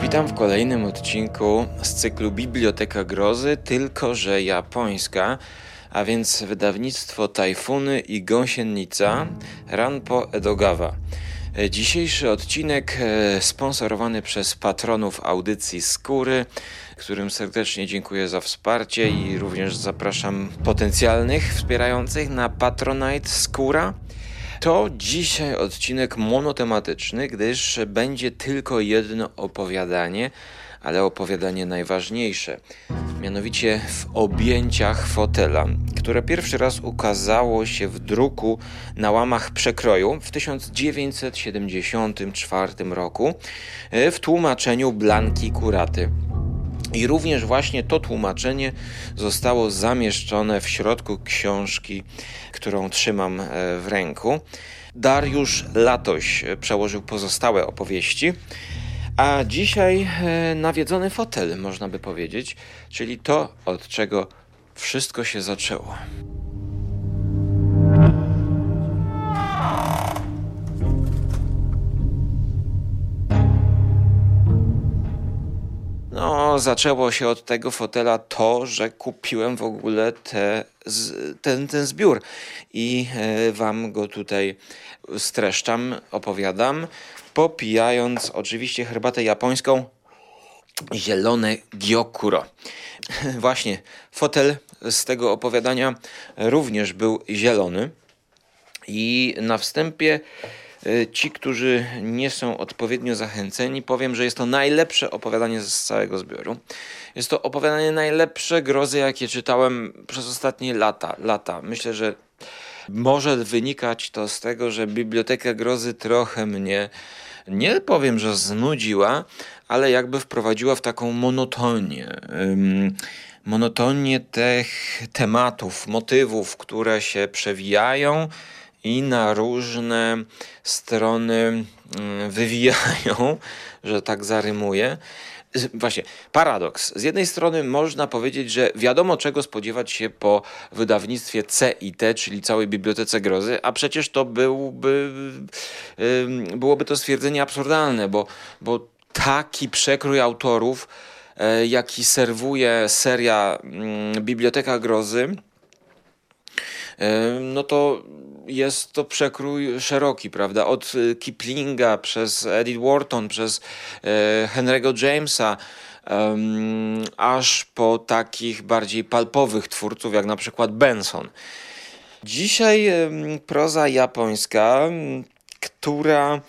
Witam w kolejnym odcinku z cyklu Biblioteka Grozy, tylko że japońska, a więc wydawnictwo Tajfuny i Gąsienica Ranpo Edogawa. Dzisiejszy odcinek e, sponsorowany przez patronów audycji Skóry, którym serdecznie dziękuję za wsparcie i również zapraszam potencjalnych wspierających na Patronite Skóra. To dzisiaj odcinek monotematyczny, gdyż będzie tylko jedno opowiadanie, ale opowiadanie najważniejsze, mianowicie w objęciach fotela, które pierwszy raz ukazało się w druku na łamach przekroju w 1974 roku e, w tłumaczeniu Blanki Kuraty. I również właśnie to tłumaczenie zostało zamieszczone w środku książki, którą trzymam e, w ręku. Dariusz Latoś przełożył pozostałe opowieści. A dzisiaj e, nawiedzony fotel, można by powiedzieć, czyli to, od czego wszystko się zaczęło. No, zaczęło się od tego fotela to, że kupiłem w ogóle te, ten, ten zbiór i e, wam go tutaj streszczam, opowiadam, popijając oczywiście herbatę japońską zielone gyokuro. Właśnie, fotel z tego opowiadania również był zielony i na wstępie ci, którzy nie są odpowiednio zachęceni, powiem, że jest to najlepsze opowiadanie z całego zbioru. Jest to opowiadanie najlepsze grozy, jakie czytałem przez ostatnie lata. lata. Myślę, że może wynikać to z tego, że Biblioteka Grozy trochę mnie, nie powiem, że znudziła, ale jakby wprowadziła w taką monotonię. monotonię tych tematów, motywów, które się przewijają i na różne strony mm, wywijają, że tak zarymuję. Właśnie, paradoks. Z jednej strony można powiedzieć, że wiadomo czego spodziewać się po wydawnictwie CIT, czyli całej Bibliotece Grozy, a przecież to byłby, byłoby to stwierdzenie absurdalne, bo, bo taki przekrój autorów, e, jaki serwuje seria mm, Biblioteka Grozy, e, no to jest to przekrój szeroki, prawda? Od y, Kiplinga przez Edith Wharton, przez e, Henry'ego Jamesa, um, aż po takich bardziej palpowych twórców, jak na przykład Benson. Dzisiaj proza japońska, która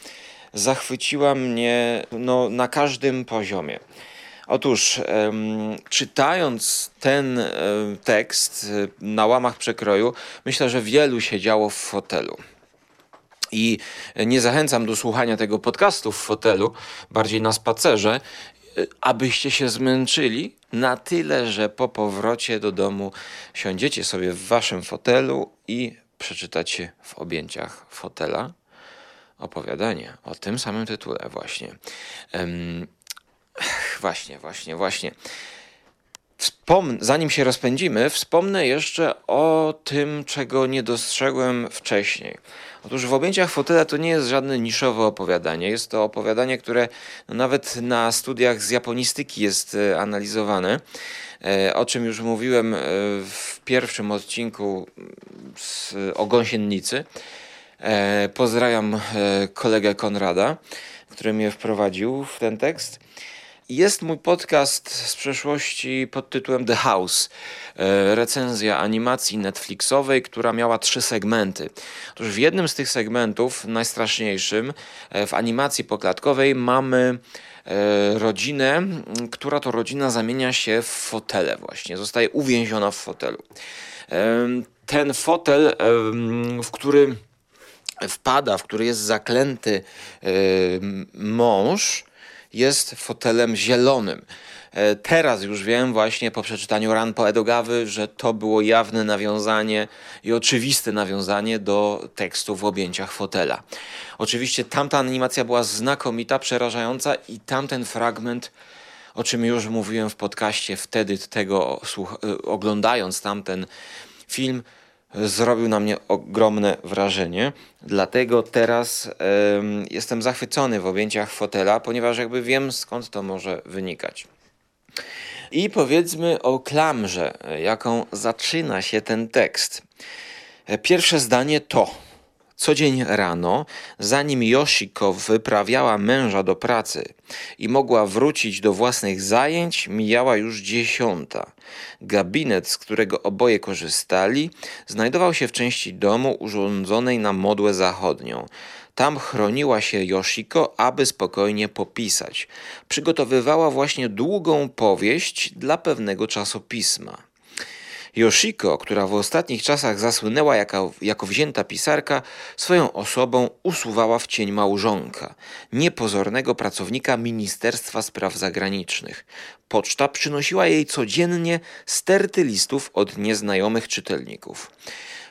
zachwyciła mnie no, na każdym poziomie. Otóż, czytając ten tekst e, na łamach przekroju, myślę, że wielu siedziało w fotelu. I nie zachęcam do słuchania tego podcastu w fotelu, bardziej na spacerze, e, abyście się zmęczyli na tyle, że po powrocie do domu siądziecie sobie w waszym fotelu i przeczytacie w objęciach fotela opowiadanie o tym samym tytule właśnie. Właśnie, właśnie, właśnie. Zanim się rozpędzimy, wspomnę jeszcze o tym, czego nie dostrzegłem wcześniej. Otóż w objęciach fotela to nie jest żadne niszowe opowiadanie. Jest to opowiadanie, które no nawet na studiach z japonistyki jest e, analizowane. E, o czym już mówiłem e, w pierwszym odcinku z, o gąsiennicy. Pozdrawiam kolegę Konrada, który mnie wprowadził w ten tekst. Jest mój podcast z przeszłości pod tytułem The House. E, recenzja animacji Netflixowej, która miała trzy segmenty. Otóż w jednym z tych segmentów, najstraszniejszym, e, w animacji poklatkowej mamy e, rodzinę, która to rodzina zamienia się w fotele właśnie. Zostaje uwięziona w fotelu. Ten fotel, w który wpada, w który jest zaklęty mąż, jest fotelem zielonym. E, teraz już wiem właśnie po przeczytaniu ran po Edogawy, że to było jawne nawiązanie i oczywiste nawiązanie do tekstu w objęciach fotela. Oczywiście tamta animacja była znakomita, przerażająca i tamten fragment, o czym już mówiłem w podcaście wtedy tego e, oglądając tamten film, zrobił na mnie ogromne wrażenie. Dlatego teraz jestem zachwycony w objęciach fotela, ponieważ jakby wiem skąd to może wynikać. I powiedzmy o klamrze, jaką zaczyna się ten tekst. Pierwsze zdanie to co dzień rano, zanim Yoshiko wyprawiała męża do pracy i mogła wrócić do własnych zajęć, mijała już dziesiąta. Gabinet, z którego oboje korzystali, znajdował się w części domu urządzonej na modłę zachodnią. Tam chroniła się Yoshiko, aby spokojnie popisać. Przygotowywała właśnie długą powieść dla pewnego czasopisma. Yoshiko, która w ostatnich czasach zasłynęła jako, jako wzięta pisarka, swoją osobą usuwała w cień małżonka, niepozornego pracownika Ministerstwa Spraw Zagranicznych. Poczta przynosiła jej codziennie sterty listów od nieznajomych czytelników.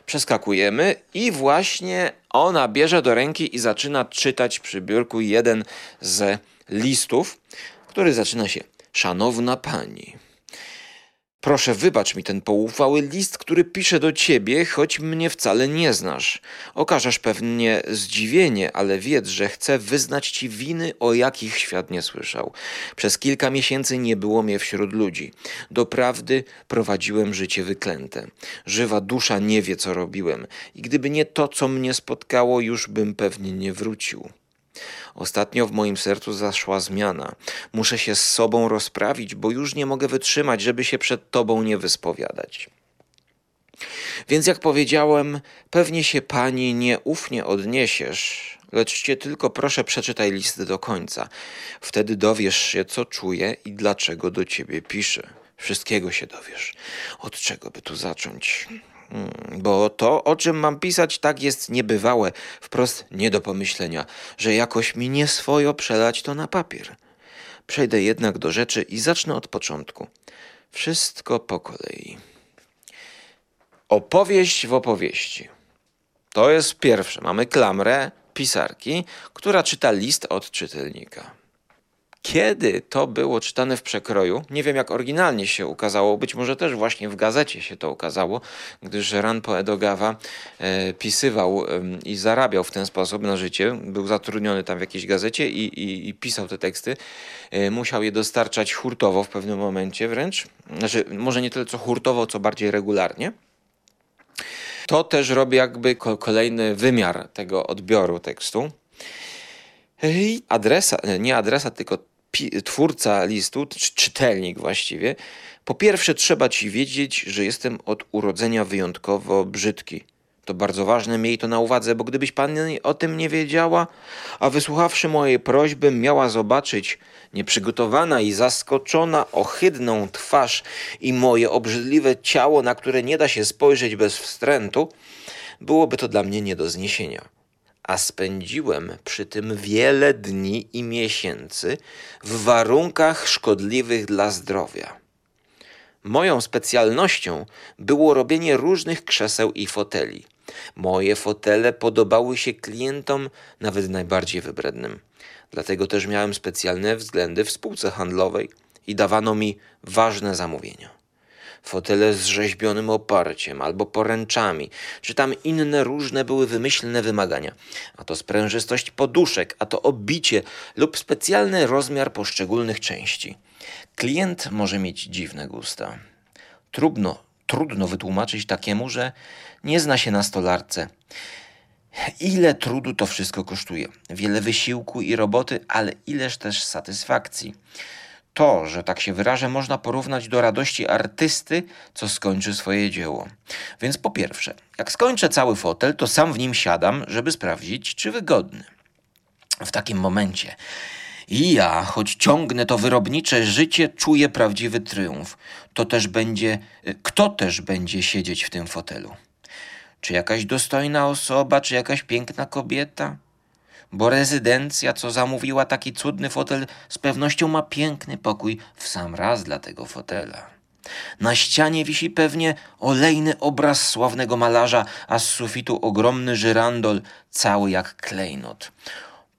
Przeskakujemy i właśnie ona bierze do ręki i zaczyna czytać przy biurku jeden z listów, który zaczyna się Szanowna Pani. Proszę, wybacz mi ten poufały list, który piszę do ciebie, choć mnie wcale nie znasz. Okażesz pewnie zdziwienie, ale wiedz, że chcę wyznać ci winy, o jakich świat nie słyszał. Przez kilka miesięcy nie było mnie wśród ludzi. Doprawdy prowadziłem życie wyklęte. Żywa dusza nie wie, co robiłem, i gdyby nie to, co mnie spotkało, już bym pewnie nie wrócił. Ostatnio w moim sercu zaszła zmiana. Muszę się z sobą rozprawić, bo już nie mogę wytrzymać, żeby się przed Tobą nie wyspowiadać. Więc jak powiedziałem, pewnie się pani nieufnie odniesiesz, lecz cię tylko proszę przeczytaj list do końca. Wtedy dowiesz się, co czuję i dlaczego do ciebie piszę. Wszystkiego się dowiesz. Od czego by tu zacząć? Mm, bo to, o czym mam pisać, tak jest niebywałe, wprost nie do pomyślenia, że jakoś mi nie swojo przelać to na papier. Przejdę jednak do rzeczy i zacznę od początku. Wszystko po kolei. Opowieść w opowieści. To jest pierwsze. Mamy klamrę pisarki, która czyta list od czytelnika. Kiedy to było czytane w przekroju, nie wiem jak oryginalnie się ukazało, być może też właśnie w gazecie się to ukazało, gdyż Ranpo Edogawa e, pisywał i zarabiał w ten sposób na życie, był zatrudniony tam w jakiejś gazecie i, i, i pisał te teksty. E, musiał je dostarczać hurtowo w pewnym momencie wręcz, znaczy może nie tyle co hurtowo, co bardziej regularnie. To też robi jakby kolejny wymiar tego odbioru tekstu. I adresa, nie adresa, tylko twórca listu, czy czytelnik właściwie, po pierwsze trzeba ci wiedzieć, że jestem od urodzenia wyjątkowo brzydki. To bardzo ważne, miej to na uwadze, bo gdybyś pani o tym nie wiedziała, a wysłuchawszy mojej prośby, miała zobaczyć nieprzygotowana i zaskoczona, ohydną twarz i moje obrzydliwe ciało, na które nie da się spojrzeć bez wstrętu, byłoby to dla mnie nie do zniesienia a spędziłem przy tym wiele dni i miesięcy w warunkach szkodliwych dla zdrowia. Moją specjalnością było robienie różnych krzeseł i foteli. Moje fotele podobały się klientom, nawet najbardziej wybrednym. Dlatego też miałem specjalne względy w spółce handlowej i dawano mi ważne zamówienia fotele z rzeźbionym oparciem albo poręczami, czy tam inne różne były wymyślne wymagania. A to sprężystość poduszek, a to obicie lub specjalny rozmiar poszczególnych części. Klient może mieć dziwne gusta. Trudno, trudno wytłumaczyć takiemu, że nie zna się na stolarce. Ile trudu to wszystko kosztuje? Wiele wysiłku i roboty, ale ileż też satysfakcji. To, że tak się wyrażę, można porównać do radości artysty, co skończy swoje dzieło. Więc po pierwsze, jak skończę cały fotel, to sam w nim siadam, żeby sprawdzić, czy wygodny. W takim momencie i ja, choć ciągnę to wyrobnicze życie, czuję prawdziwy triumf. To też będzie, kto też będzie siedzieć w tym fotelu? Czy jakaś dostojna osoba, czy jakaś piękna kobieta? Bo rezydencja, co zamówiła taki cudny fotel, z pewnością ma piękny pokój w sam raz dla tego fotela. Na ścianie wisi pewnie olejny obraz sławnego malarza, a z sufitu ogromny żyrandol, cały jak klejnot.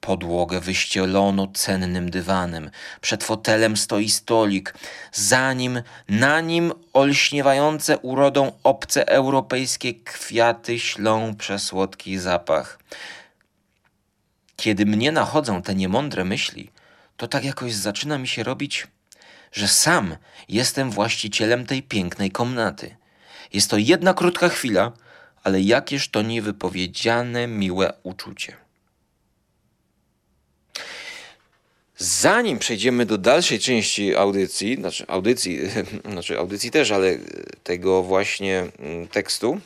Podłogę wyścielono cennym dywanem. Przed fotelem stoi stolik. Za nim, na nim olśniewające urodą obce europejskie kwiaty ślą przesłodki zapach. Kiedy mnie nachodzą te niemądre myśli, to tak jakoś zaczyna mi się robić, że sam jestem właścicielem tej pięknej komnaty. Jest to jedna krótka chwila, ale jakież to niewypowiedziane miłe uczucie. Zanim przejdziemy do dalszej części audycji, znaczy audycji, znaczy audycji też, ale tego właśnie mm, tekstu,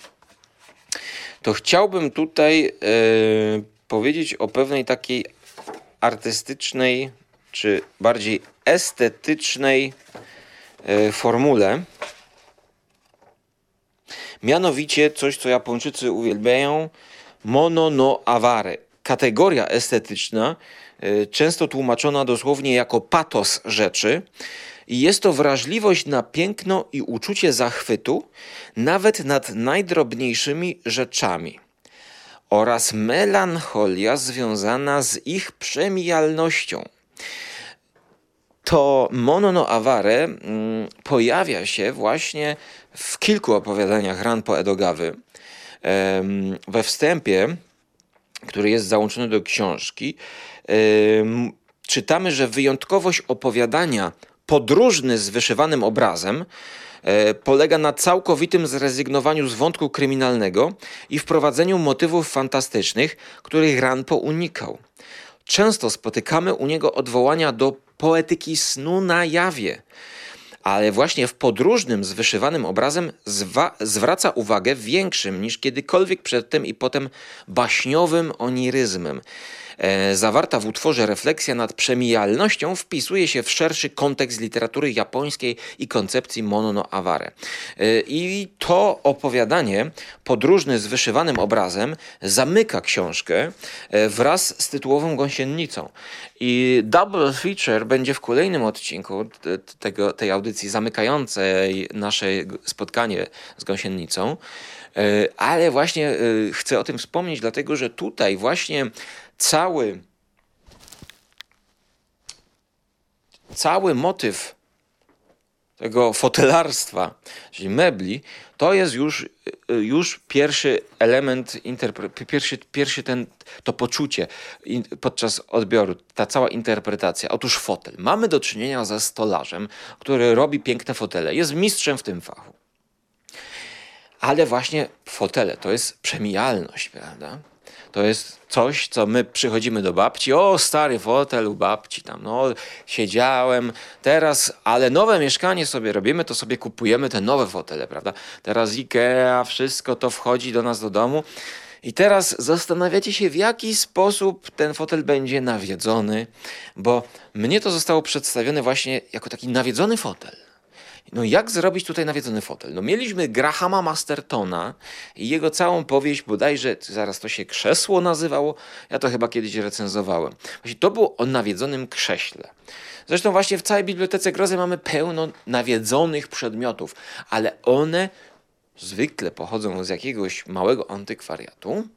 to chciałbym tutaj e, powiedzieć o pewnej takiej artystycznej, czy bardziej estetycznej e, formule. Mianowicie coś, co Japończycy uwielbiają, mono no aware. Kategoria estetyczna, Y, często tłumaczona dosłownie jako patos rzeczy. I jest to wrażliwość na piękno i uczucie zachwytu, nawet nad najdrobniejszymi rzeczami, oraz melancholia związana z ich przemijalnością. To monono aware mm, pojawia się właśnie w kilku opowiadaniach Ranpo Edogawy. We wstępie, który jest załączony do książki, czytamy, że wyjątkowość opowiadania podróżny z wyszywanym obrazem polega na całkowitym zrezygnowaniu z wątku kryminalnego i wprowadzeniu motywów fantastycznych, których Ranpo unikał. Często spotykamy u niego odwołania do poetyki snu na jawie, ale właśnie w podróżnym z wyszywanym obrazem zwraca uwagę większym niż kiedykolwiek przedtem i potem baśniowym oniryzmem. E, zawarta w utworze refleksja nad przemijalnością wpisuje się w szerszy kontekst literatury japońskiej i koncepcji mono no aware. E, I to opowiadanie, podróżny z wyszywanym obrazem, zamyka książkę e, wraz z tytułową gąsienicą. I double feature będzie w kolejnym odcinku tego, tej audycji zamykającej nasze spotkanie z gąsienicą. Ale właśnie chcę o tym wspomnieć, dlatego że tutaj właśnie cały, cały motyw tego fotelarstwa, czyli mebli, to jest już, już pierwszy element, pierwszy, pierwszy ten, to poczucie podczas odbioru, ta cała interpretacja. Otóż fotel. Mamy do czynienia ze stolarzem, który robi piękne fotele, jest mistrzem w tym fachu. Ale właśnie fotele to jest przemijalność, prawda? To jest coś, co my przychodzimy do babci, o stary fotel u babci tam, no siedziałem, teraz, ale nowe mieszkanie sobie robimy, to sobie kupujemy te nowe fotele, prawda? Teraz Ikea, wszystko to wchodzi do nas do domu. I teraz zastanawiacie się, w jaki sposób ten fotel będzie nawiedzony, bo mnie to zostało przedstawione właśnie jako taki nawiedzony fotel. No jak zrobić tutaj nawiedzony fotel? No mieliśmy Grahama Mastertona i jego całą powieść bodajże, zaraz to się krzesło nazywało, ja to chyba kiedyś recenzowałem. Właśnie to było o nawiedzonym krześle. Zresztą właśnie w całej Bibliotece Grozy mamy pełno nawiedzonych przedmiotów, ale one zwykle pochodzą z jakiegoś małego antykwariatu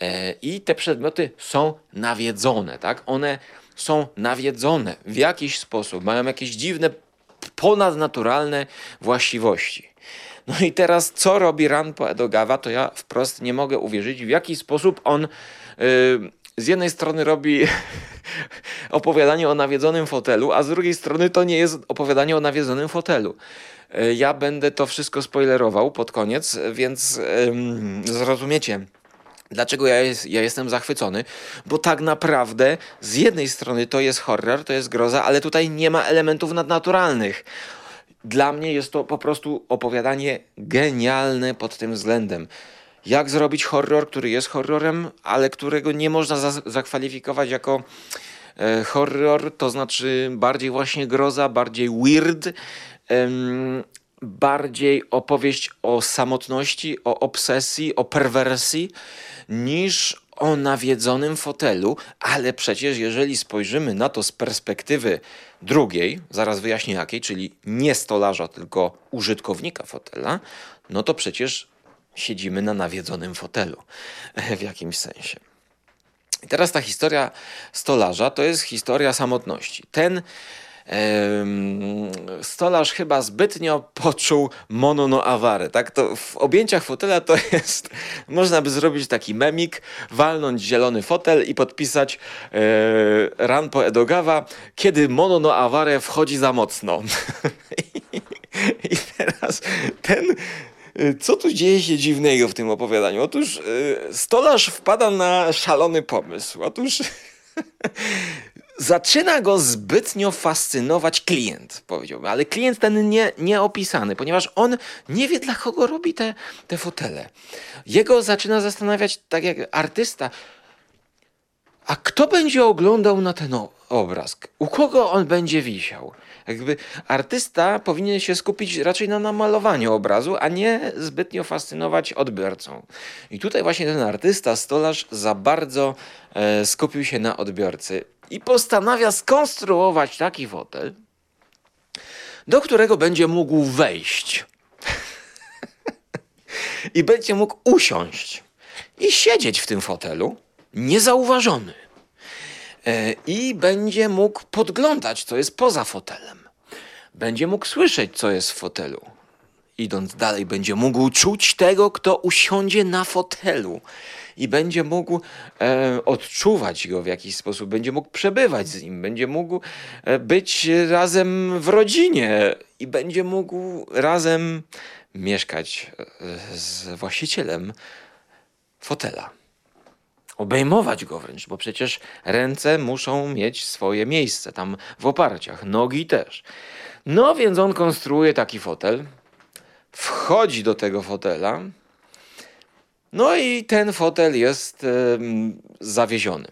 e, i te przedmioty są nawiedzone, tak? One są nawiedzone w jakiś sposób, mają jakieś dziwne ponadnaturalne właściwości. No i teraz, co robi Ranpo Edogawa, to ja wprost nie mogę uwierzyć, w jaki sposób on yy, z jednej strony robi opowiadanie o nawiedzonym fotelu, a z drugiej strony to nie jest opowiadanie o nawiedzonym fotelu. Yy, ja będę to wszystko spoilerował pod koniec, więc yy, zrozumiecie Dlaczego ja, jest, ja jestem zachwycony? Bo tak naprawdę z jednej strony to jest horror, to jest groza, ale tutaj nie ma elementów nadnaturalnych. Dla mnie jest to po prostu opowiadanie genialne pod tym względem. Jak zrobić horror, który jest horrorem, ale którego nie można za zakwalifikować jako e, horror, to znaczy bardziej właśnie groza, bardziej weird, bardziej opowieść o samotności, o obsesji, o perwersji niż o nawiedzonym fotelu, ale przecież jeżeli spojrzymy na to z perspektywy drugiej, zaraz wyjaśnię jakiej, czyli nie stolarza, tylko użytkownika fotela, no to przecież siedzimy na nawiedzonym fotelu w jakimś sensie. I teraz ta historia stolarza to jest historia samotności. Ten stolarz chyba zbytnio poczuł mononoawary. Tak? To w objęciach fotela to jest, można by zrobić taki memik, walnąć zielony fotel i podpisać e, Ranpo Edogawa, kiedy mononoaware wchodzi za mocno. I teraz ten co tu dzieje się dziwnego w tym opowiadaniu? Otóż e, stolarz wpada na szalony pomysł. Otóż zaczyna go zbytnio fascynować klient, powiedziałbym, ale klient ten nie, nieopisany, ponieważ on nie wie, dla kogo robi te, te fotele. Jego zaczyna zastanawiać, tak jak artysta, a kto będzie oglądał na ten obraz? U kogo on będzie wisiał? Jakby artysta powinien się skupić raczej na namalowaniu obrazu, a nie zbytnio fascynować odbiorcą. I tutaj właśnie ten artysta, stolarz za bardzo e, skupił się na odbiorcy i postanawia skonstruować taki fotel, do którego będzie mógł wejść. I będzie mógł usiąść i siedzieć w tym fotelu niezauważony. E, I będzie mógł podglądać, co jest poza fotelem. Będzie mógł słyszeć, co jest w fotelu. Idąc dalej, będzie mógł czuć tego, kto usiądzie na fotelu i będzie mógł e, odczuwać go w jakiś sposób, będzie mógł przebywać z nim, będzie mógł e, być razem w rodzinie i będzie mógł razem mieszkać e, z właścicielem fotela. Obejmować go wręcz, bo przecież ręce muszą mieć swoje miejsce tam w oparciach, nogi też. No więc on konstruuje taki fotel, wchodzi do tego fotela, no i ten fotel jest y, zawieziony.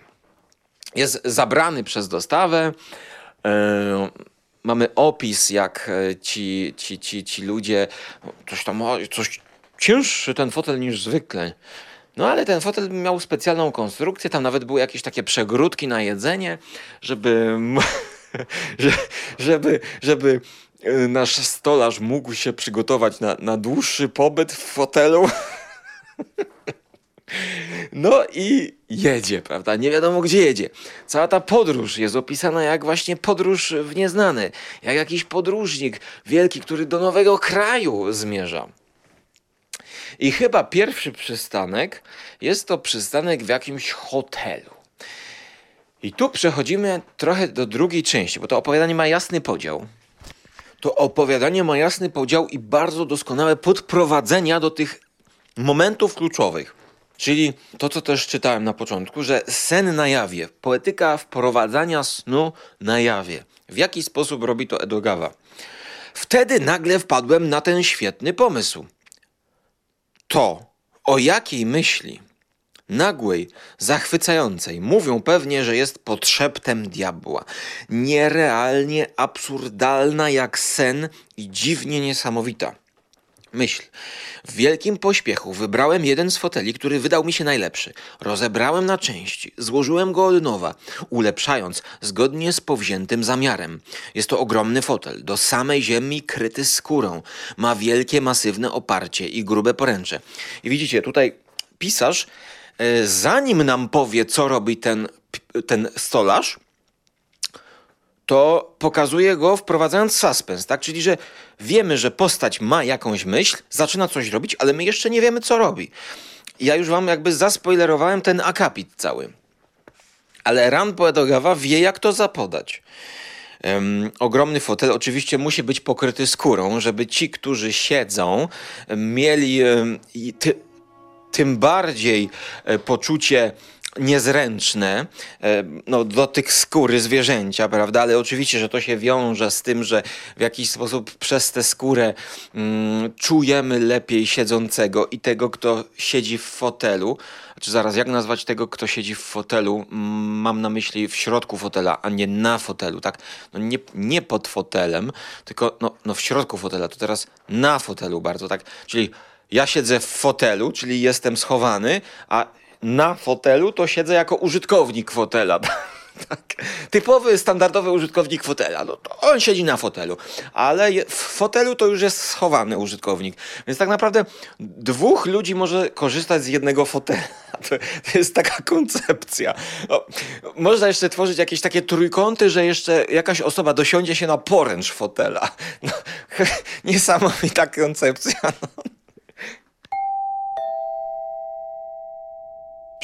Jest zabrany przez dostawę. Y, mamy opis, jak e, ci, ci, ci, ci ludzie, coś tam, coś cięższy ten fotel niż zwykle. No ale ten fotel miał specjalną konstrukcję, tam nawet były jakieś takie przegródki na jedzenie, żeby, żeby, żeby nasz stolarz mógł się przygotować na, na dłuższy pobyt w fotelu. No i jedzie, prawda? Nie wiadomo gdzie jedzie. Cała ta podróż jest opisana jak właśnie podróż w nieznane, jak jakiś podróżnik wielki, który do nowego kraju zmierza. I chyba pierwszy przystanek jest to przystanek w jakimś hotelu. I tu przechodzimy trochę do drugiej części, bo to opowiadanie ma jasny podział. To opowiadanie ma jasny podział i bardzo doskonałe podprowadzenia do tych momentów kluczowych. Czyli to, co też czytałem na początku, że sen na jawie, poetyka wprowadzania snu na jawie. W jaki sposób robi to Edogawa? Wtedy nagle wpadłem na ten świetny pomysł. To, o jakiej myśli, nagłej, zachwycającej, mówią pewnie, że jest podszeptem diabła. Nierealnie absurdalna jak sen i dziwnie niesamowita. Myśl. W wielkim pośpiechu wybrałem jeden z foteli, który wydał mi się najlepszy. Rozebrałem na części, złożyłem go od nowa, ulepszając zgodnie z powziętym zamiarem. Jest to ogromny fotel, do samej ziemi kryty skórą. Ma wielkie, masywne oparcie i grube poręcze. I widzicie, tutaj pisarz, e, zanim nam powie, co robi ten, ten stolarz, to pokazuje go wprowadzając suspens, tak? Czyli, że wiemy, że postać ma jakąś myśl, zaczyna coś robić, ale my jeszcze nie wiemy, co robi. Ja już wam jakby zaspoilerowałem ten akapit cały. Ale Ran Poedogawa wie, jak to zapodać. Um, ogromny fotel oczywiście musi być pokryty skórą, żeby ci, którzy siedzą, mieli um, ty, tym bardziej e, poczucie niezręczne, e, no, dotyk skóry zwierzęcia, prawda? Ale oczywiście, że to się wiąże z tym, że w jakiś sposób przez tę skórę mm, czujemy lepiej siedzącego i tego, kto siedzi w fotelu. Czy zaraz, jak nazwać tego, kto siedzi w fotelu? Mm, mam na myśli w środku fotela, a nie na fotelu, tak? No nie, nie pod fotelem, tylko no, no w środku fotela, to teraz na fotelu bardzo, tak? Czyli ja siedzę w fotelu, czyli jestem schowany, a na fotelu, to siedzę jako użytkownik fotela. tak. Typowy, standardowy użytkownik fotela. No on siedzi na fotelu, ale w fotelu to już jest schowany użytkownik. Więc tak naprawdę dwóch ludzi może korzystać z jednego fotela. To, to jest taka koncepcja. No, można jeszcze tworzyć jakieś takie trójkąty, że jeszcze jakaś osoba dosiądzie się na poręcz fotela. No, niesamowita koncepcja. No.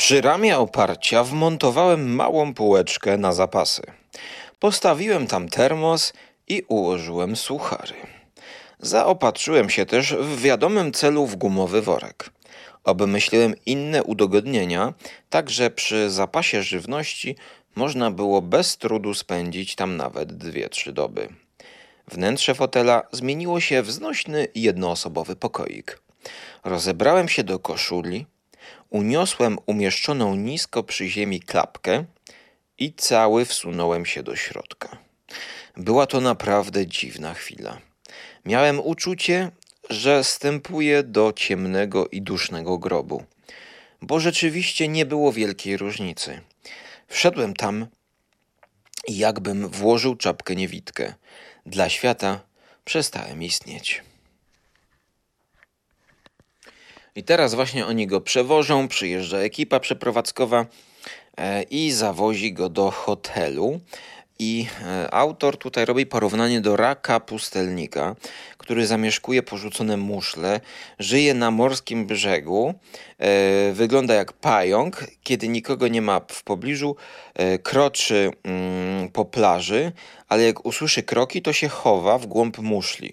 Przy ramię oparcia wmontowałem małą półeczkę na zapasy. Postawiłem tam termos i ułożyłem suchary. Zaopatrzyłem się też w wiadomym celu w gumowy worek. Obmyśliłem inne udogodnienia, tak że przy zapasie żywności można było bez trudu spędzić tam nawet dwie, trzy doby. Wnętrze fotela zmieniło się w znośny jednoosobowy pokoik. Rozebrałem się do koszuli, uniosłem umieszczoną nisko przy ziemi klapkę i cały wsunąłem się do środka. Była to naprawdę dziwna chwila. Miałem uczucie, że stępuję do ciemnego i dusznego grobu, bo rzeczywiście nie było wielkiej różnicy. Wszedłem tam i jakbym włożył czapkę niewidkę. Dla świata przestałem istnieć. I teraz właśnie oni go przewożą, przyjeżdża ekipa przeprowadzkowa e, i zawozi go do hotelu. I e, autor tutaj robi porównanie do raka pustelnika, który zamieszkuje porzucone muszle, żyje na morskim brzegu, e, wygląda jak pająk, kiedy nikogo nie ma w pobliżu, kroczy mm, po plaży, ale jak usłyszy kroki, to się chowa w głąb muszli.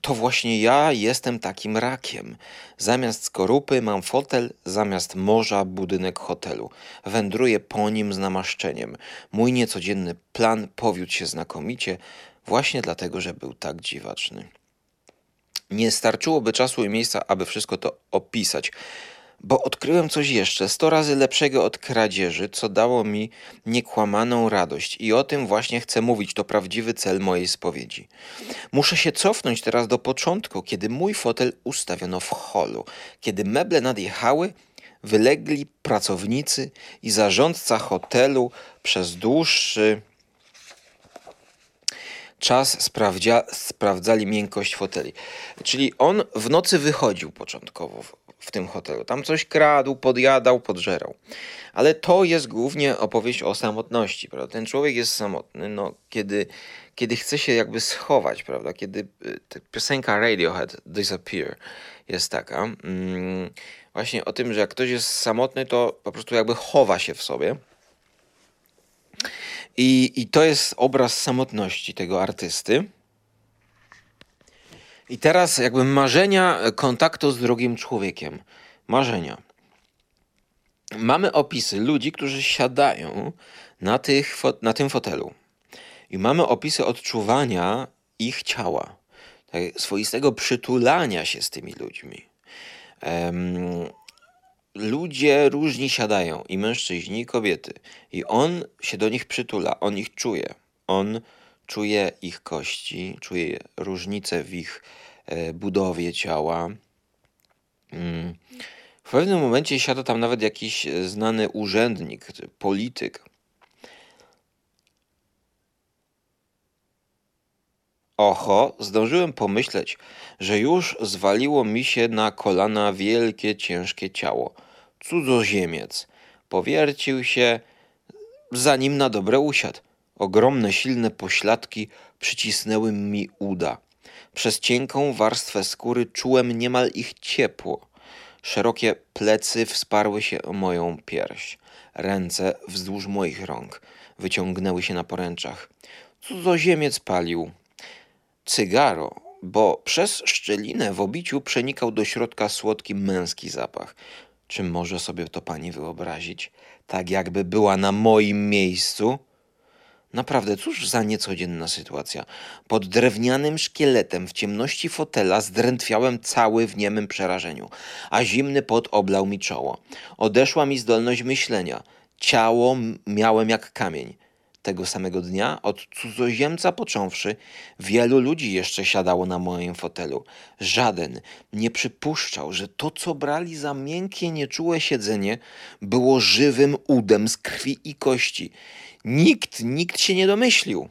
To właśnie ja jestem takim rakiem. Zamiast skorupy mam fotel, zamiast morza budynek hotelu. Wędruję po nim z namaszczeniem. Mój niecodzienny plan powiódł się znakomicie, właśnie dlatego, że był tak dziwaczny. Nie starczyłoby czasu i miejsca, aby wszystko to opisać bo odkryłem coś jeszcze, sto razy lepszego od kradzieży, co dało mi niekłamaną radość. I o tym właśnie chcę mówić, to prawdziwy cel mojej spowiedzi. Muszę się cofnąć teraz do początku, kiedy mój fotel ustawiono w holu, kiedy meble nadjechały, wylegli pracownicy i zarządca hotelu przez dłuższy czas sprawdzia, sprawdzali miękkość foteli. Czyli on w nocy wychodził początkowo w tym hotelu. Tam coś kradł, podjadał, podżerał. Ale to jest głównie opowieść o samotności, prawda? Ten człowiek jest samotny, no, kiedy, kiedy chce się jakby schować, prawda? Kiedy y, piosenka Radiohead Disappear jest taka, mm, właśnie o tym, że jak ktoś jest samotny, to po prostu jakby chowa się w sobie. I, i to jest obraz samotności tego artysty. I teraz jakby marzenia kontaktu z drugim człowiekiem. Marzenia. Mamy opisy ludzi, którzy siadają na, tych, na tym fotelu. I mamy opisy odczuwania ich ciała. Tak, swoistego przytulania się z tymi ludźmi. Um, ludzie różni siadają, i mężczyźni, i kobiety. I on się do nich przytula, on ich czuje. On czuje ich kości, czuje różnice w ich budowie ciała. Mm. W pewnym momencie siada tam nawet jakiś e, znany urzędnik, polityk. Oho, zdążyłem pomyśleć, że już zwaliło mi się na kolana wielkie, ciężkie ciało. Cudzoziemiec. Powiercił się, zanim na dobre usiadł. Ogromne, silne pośladki przycisnęły mi uda. Przez cienką warstwę skóry czułem niemal ich ciepło. Szerokie plecy wsparły się o moją pierś. Ręce wzdłuż moich rąk wyciągnęły się na poręczach. Cudzoziemiec palił. Cygaro, bo przez szczelinę w obiciu przenikał do środka słodki męski zapach. Czy może sobie to pani wyobrazić? Tak jakby była na moim miejscu? Naprawdę, cóż za niecodzienna sytuacja. Pod drewnianym szkieletem w ciemności fotela zdrętwiałem cały w niemym przerażeniu, a zimny pot oblał mi czoło. Odeszła mi zdolność myślenia. Ciało miałem jak kamień. Tego samego dnia, od cudzoziemca począwszy, wielu ludzi jeszcze siadało na moim fotelu. Żaden nie przypuszczał, że to, co brali za miękkie, nieczułe siedzenie, było żywym udem z krwi i kości. Nikt, nikt się nie domyślił.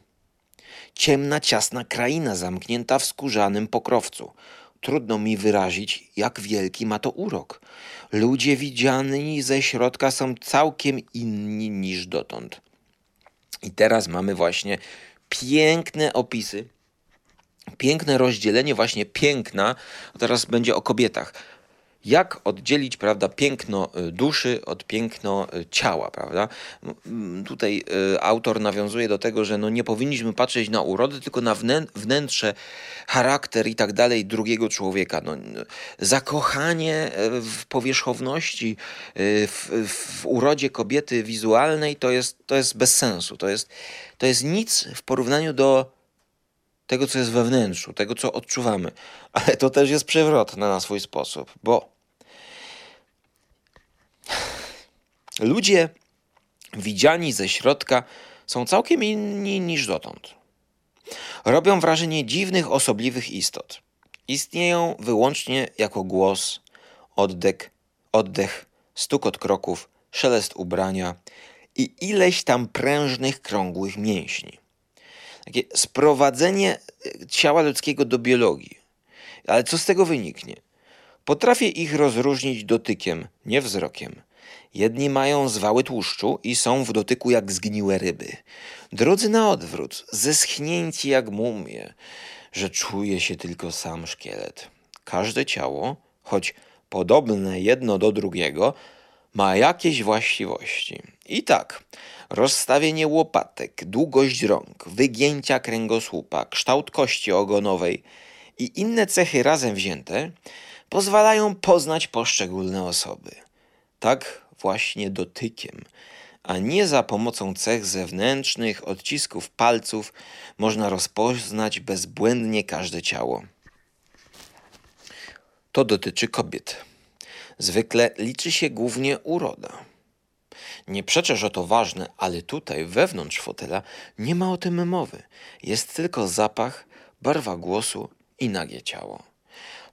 Ciemna, ciasna kraina zamknięta w skórzanym pokrowcu. Trudno mi wyrazić, jak wielki ma to urok. Ludzie widziani ze środka są całkiem inni niż dotąd. I teraz mamy właśnie piękne opisy, piękne rozdzielenie właśnie piękna. Teraz będzie o kobietach jak oddzielić, prawda, piękno y, duszy od piękno y, ciała, prawda? Tutaj y, autor nawiązuje do tego, że no nie powinniśmy patrzeć na urodę, tylko na wnętrze, charakter i tak dalej drugiego człowieka. No, zakochanie w powierzchowności, w, w urodzie kobiety wizualnej to jest, to jest bez sensu. To jest, to jest nic w porównaniu do tego, co jest we wnętrzu, tego, co odczuwamy. Ale to też jest przewrotne na swój sposób, bo ludzie widziani ze środka są całkiem inni niż dotąd. Robią wrażenie dziwnych, osobliwych istot. Istnieją wyłącznie jako głos, oddech, oddech, stukot kroków, szelest ubrania i ileś tam prężnych, krągłych mięśni. Takie sprowadzenie ciała ludzkiego do biologii. Ale co z tego wyniknie? Potrafię ich rozróżnić dotykiem, nie wzrokiem. Jedni mają zwały tłuszczu i są w dotyku jak zgniłe ryby. Drudzy na odwrót, zeschnięci jak mumie, że czuje się tylko sam szkielet. Każde ciało, choć podobne jedno do drugiego, ma jakieś właściwości. I tak, rozstawienie łopatek, długość rąk, wygięcia kręgosłupa, kształt kości ogonowej i inne cechy razem wzięte pozwalają poznać poszczególne osoby. Tak właśnie dotykiem, a nie za pomocą cech zewnętrznych, odcisków palców można rozpoznać bezbłędnie każde ciało. To dotyczy kobiet. Zwykle liczy się głównie uroda. Nie przeczę, że to ważne, ale tutaj wewnątrz fotela nie ma o tym mowy. Jest tylko zapach, barwa głosu i nagie ciało.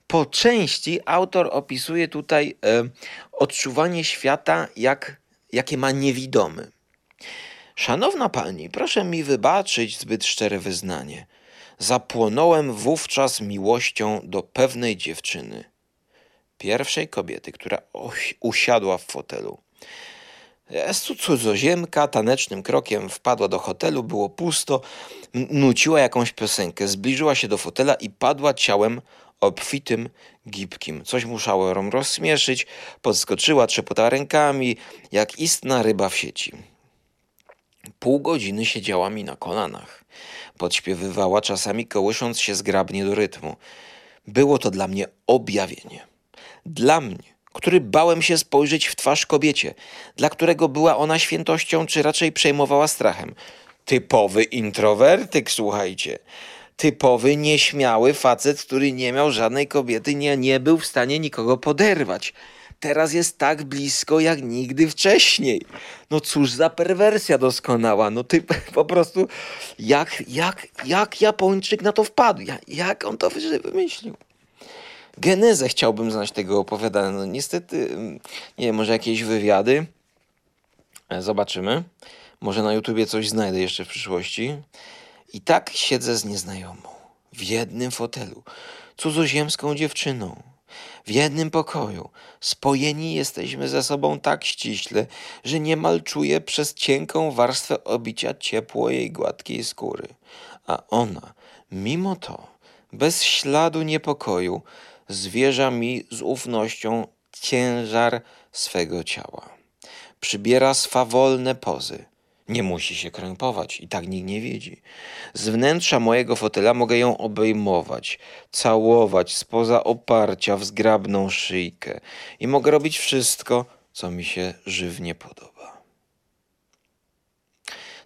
Po części autor opisuje tutaj e, odczuwanie świata, jak, jakie ma niewidomy. Szanowna pani, proszę mi wybaczyć zbyt szczere wyznanie. Zapłonąłem wówczas miłością do pewnej dziewczyny pierwszej kobiety, która usiadła w fotelu. Cudzoziemka tanecznym krokiem wpadła do hotelu, było pusto, nuciła jakąś piosenkę, zbliżyła się do fotela i padła ciałem obfitym, gibkim. Coś musiało ją rozśmieszyć, podskoczyła, trzepotała rękami, jak istna ryba w sieci. Pół godziny siedziała mi na kolanach. Podśpiewywała, czasami kołysząc się zgrabnie do rytmu. Było to dla mnie objawienie. Dla mnie, który bałem się spojrzeć w twarz kobiecie, dla którego była ona świętością, czy raczej przejmowała strachem. Typowy introwertyk, słuchajcie. Typowy, nieśmiały facet, który nie miał żadnej kobiety, nie, nie był w stanie nikogo poderwać. Teraz jest tak blisko jak nigdy wcześniej. No cóż za perwersja doskonała. No ty po prostu, jak, jak, jak Japończyk na to wpadł? Jak, on to wymyślił? genezę chciałbym znać tego opowiadania. No niestety, mm, nie wiem, może jakieś wywiady. E, zobaczymy. Może na YouTubie coś znajdę jeszcze w przyszłości. I tak siedzę z nieznajomą. W jednym fotelu. Cudzoziemską dziewczyną. W jednym pokoju. Spojeni jesteśmy ze sobą tak ściśle, że niemal czuję przez cienką warstwę obicia ciepło jej gładkiej skóry. A ona, mimo to, bez śladu niepokoju, zwierza mi z ufnością ciężar swego ciała. Przybiera swawolne pozy. Nie musi się krępować i tak nikt nie widzi. Z wnętrza mojego fotela mogę ją obejmować, całować spoza oparcia w zgrabną szyjkę i mogę robić wszystko, co mi się żywnie podoba.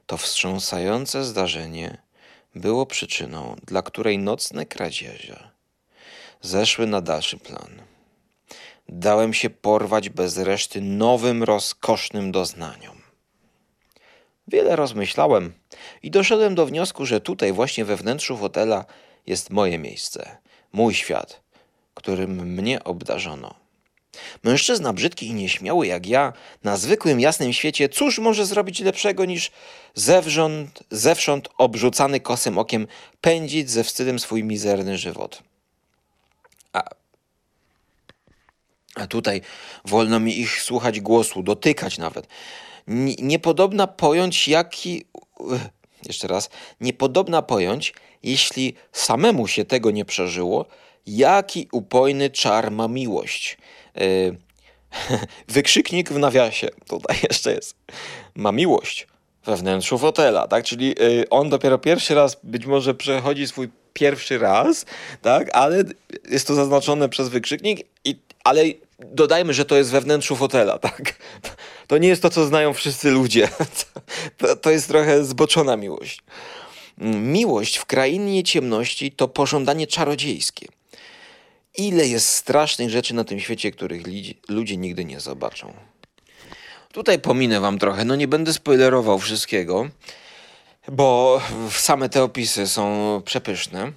To wstrząsające zdarzenie było przyczyną, dla której nocne kradzieże zeszły na dalszy plan. Dałem się porwać bez reszty nowym, rozkosznym doznaniom. Wiele rozmyślałem i doszedłem do wniosku, że tutaj właśnie we wnętrzu fotela jest moje miejsce, mój świat, którym mnie obdarzono. Mężczyzna brzydki i nieśmiały jak ja, na zwykłym jasnym świecie, cóż może zrobić lepszego niż zewrząd, zewsząd obrzucany kosym okiem pędzić ze wstydem swój mizerny żywot. A, a tutaj wolno mi ich słuchać głosu, dotykać nawet. Niepodobna pojąć, jaki. Jeszcze raz. Niepodobna pojąć, jeśli samemu się tego nie przeżyło, jaki upojny czar ma miłość. Yy, wykrzyknik w nawiasie, tutaj jeszcze jest. Ma miłość we wnętrzu fotela, tak? Czyli yy, on dopiero pierwszy raz być może przechodzi swój pierwszy raz, tak? Ale jest to zaznaczone przez wykrzyknik, i, ale dodajmy, że to jest we wnętrzu fotela, tak? To nie jest to, co znają wszyscy ludzie. To, to jest trochę zboczona miłość. Miłość w krainie ciemności to pożądanie czarodziejskie. Ile jest strasznych rzeczy na tym świecie, których ludzie nigdy nie zobaczą. Tutaj pominę wam trochę, no nie będę spoilerował wszystkiego, bo same te opisy są przepyszne,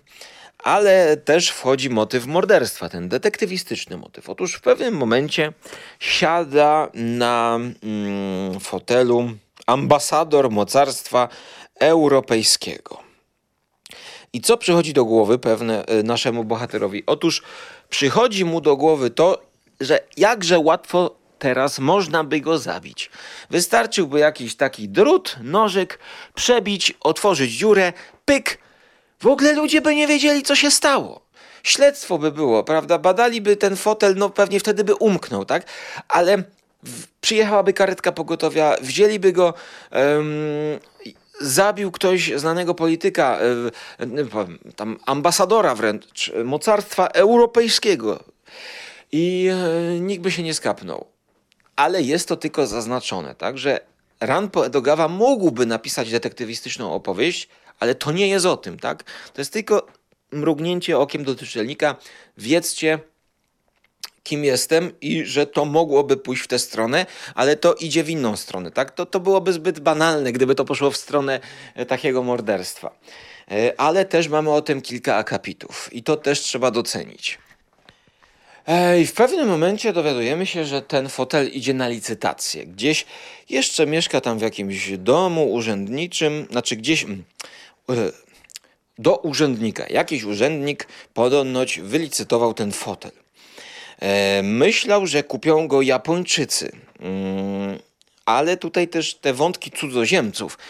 ale też wchodzi motyw morderstwa, ten detektywistyczny motyw. Otóż w pewnym momencie siada na mm, fotelu ambasador mocarstwa europejskiego. I co przychodzi do głowy pewne y, naszemu bohaterowi? Otóż przychodzi mu do głowy to, że jakże łatwo teraz można by go zabić. Wystarczyłby jakiś taki drut, nożyk, przebić, otworzyć dziurę, pyk. W ogóle ludzie by nie wiedzieli, co się stało. Śledztwo by było, prawda? Badaliby ten fotel, no pewnie wtedy by umknął, tak? Ale w, przyjechałaby karetka pogotowia, wzięliby go. Um, zabił ktoś znanego polityka, e, tam ambasadora wręcz, mocarstwa europejskiego i e, nikt by się nie skapnął. Ale jest to tylko zaznaczone, tak, że Ranpo Edogawa mógłby napisać detektywistyczną opowieść, ale to nie jest o tym, tak? To jest tylko mrugnięcie okiem do czytelnika. Wiedzcie, kim jestem i że to mogłoby pójść w tę stronę, ale to idzie w inną stronę, tak? To, to byłoby zbyt banalne, gdyby to poszło w stronę e, takiego morderstwa. E, ale też mamy o tym kilka akapitów i to też trzeba docenić. I w pewnym momencie dowiadujemy się, że ten fotel idzie na licytację. Gdzieś jeszcze mieszka tam w jakimś domu urzędniczym, znaczy gdzieś mm, do urzędnika. Jakiś urzędnik podobnoć wylicytował ten fotel. E, myślał, że kupią go Japończycy. Mm, ale tutaj też te wątki cudzoziemców e,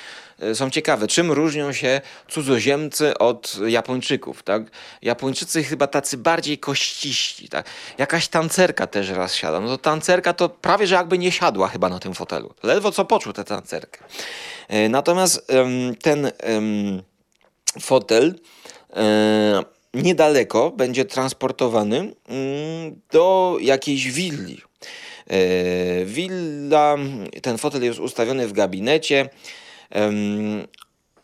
są ciekawe. Czym różnią się cudzoziemcy od Japończyków? Tak? Japończycy chyba tacy bardziej kościści. Tak? Jakaś tancerka też raz siada. No to tancerka to prawie, że jakby nie siadła chyba na tym fotelu. Ledwo co poczuł tę tancerkę. E, natomiast ten fotel niedaleko będzie transportowany mm, do jakiejś willi. E, willa, ten fotel jest ustawiony w gabinecie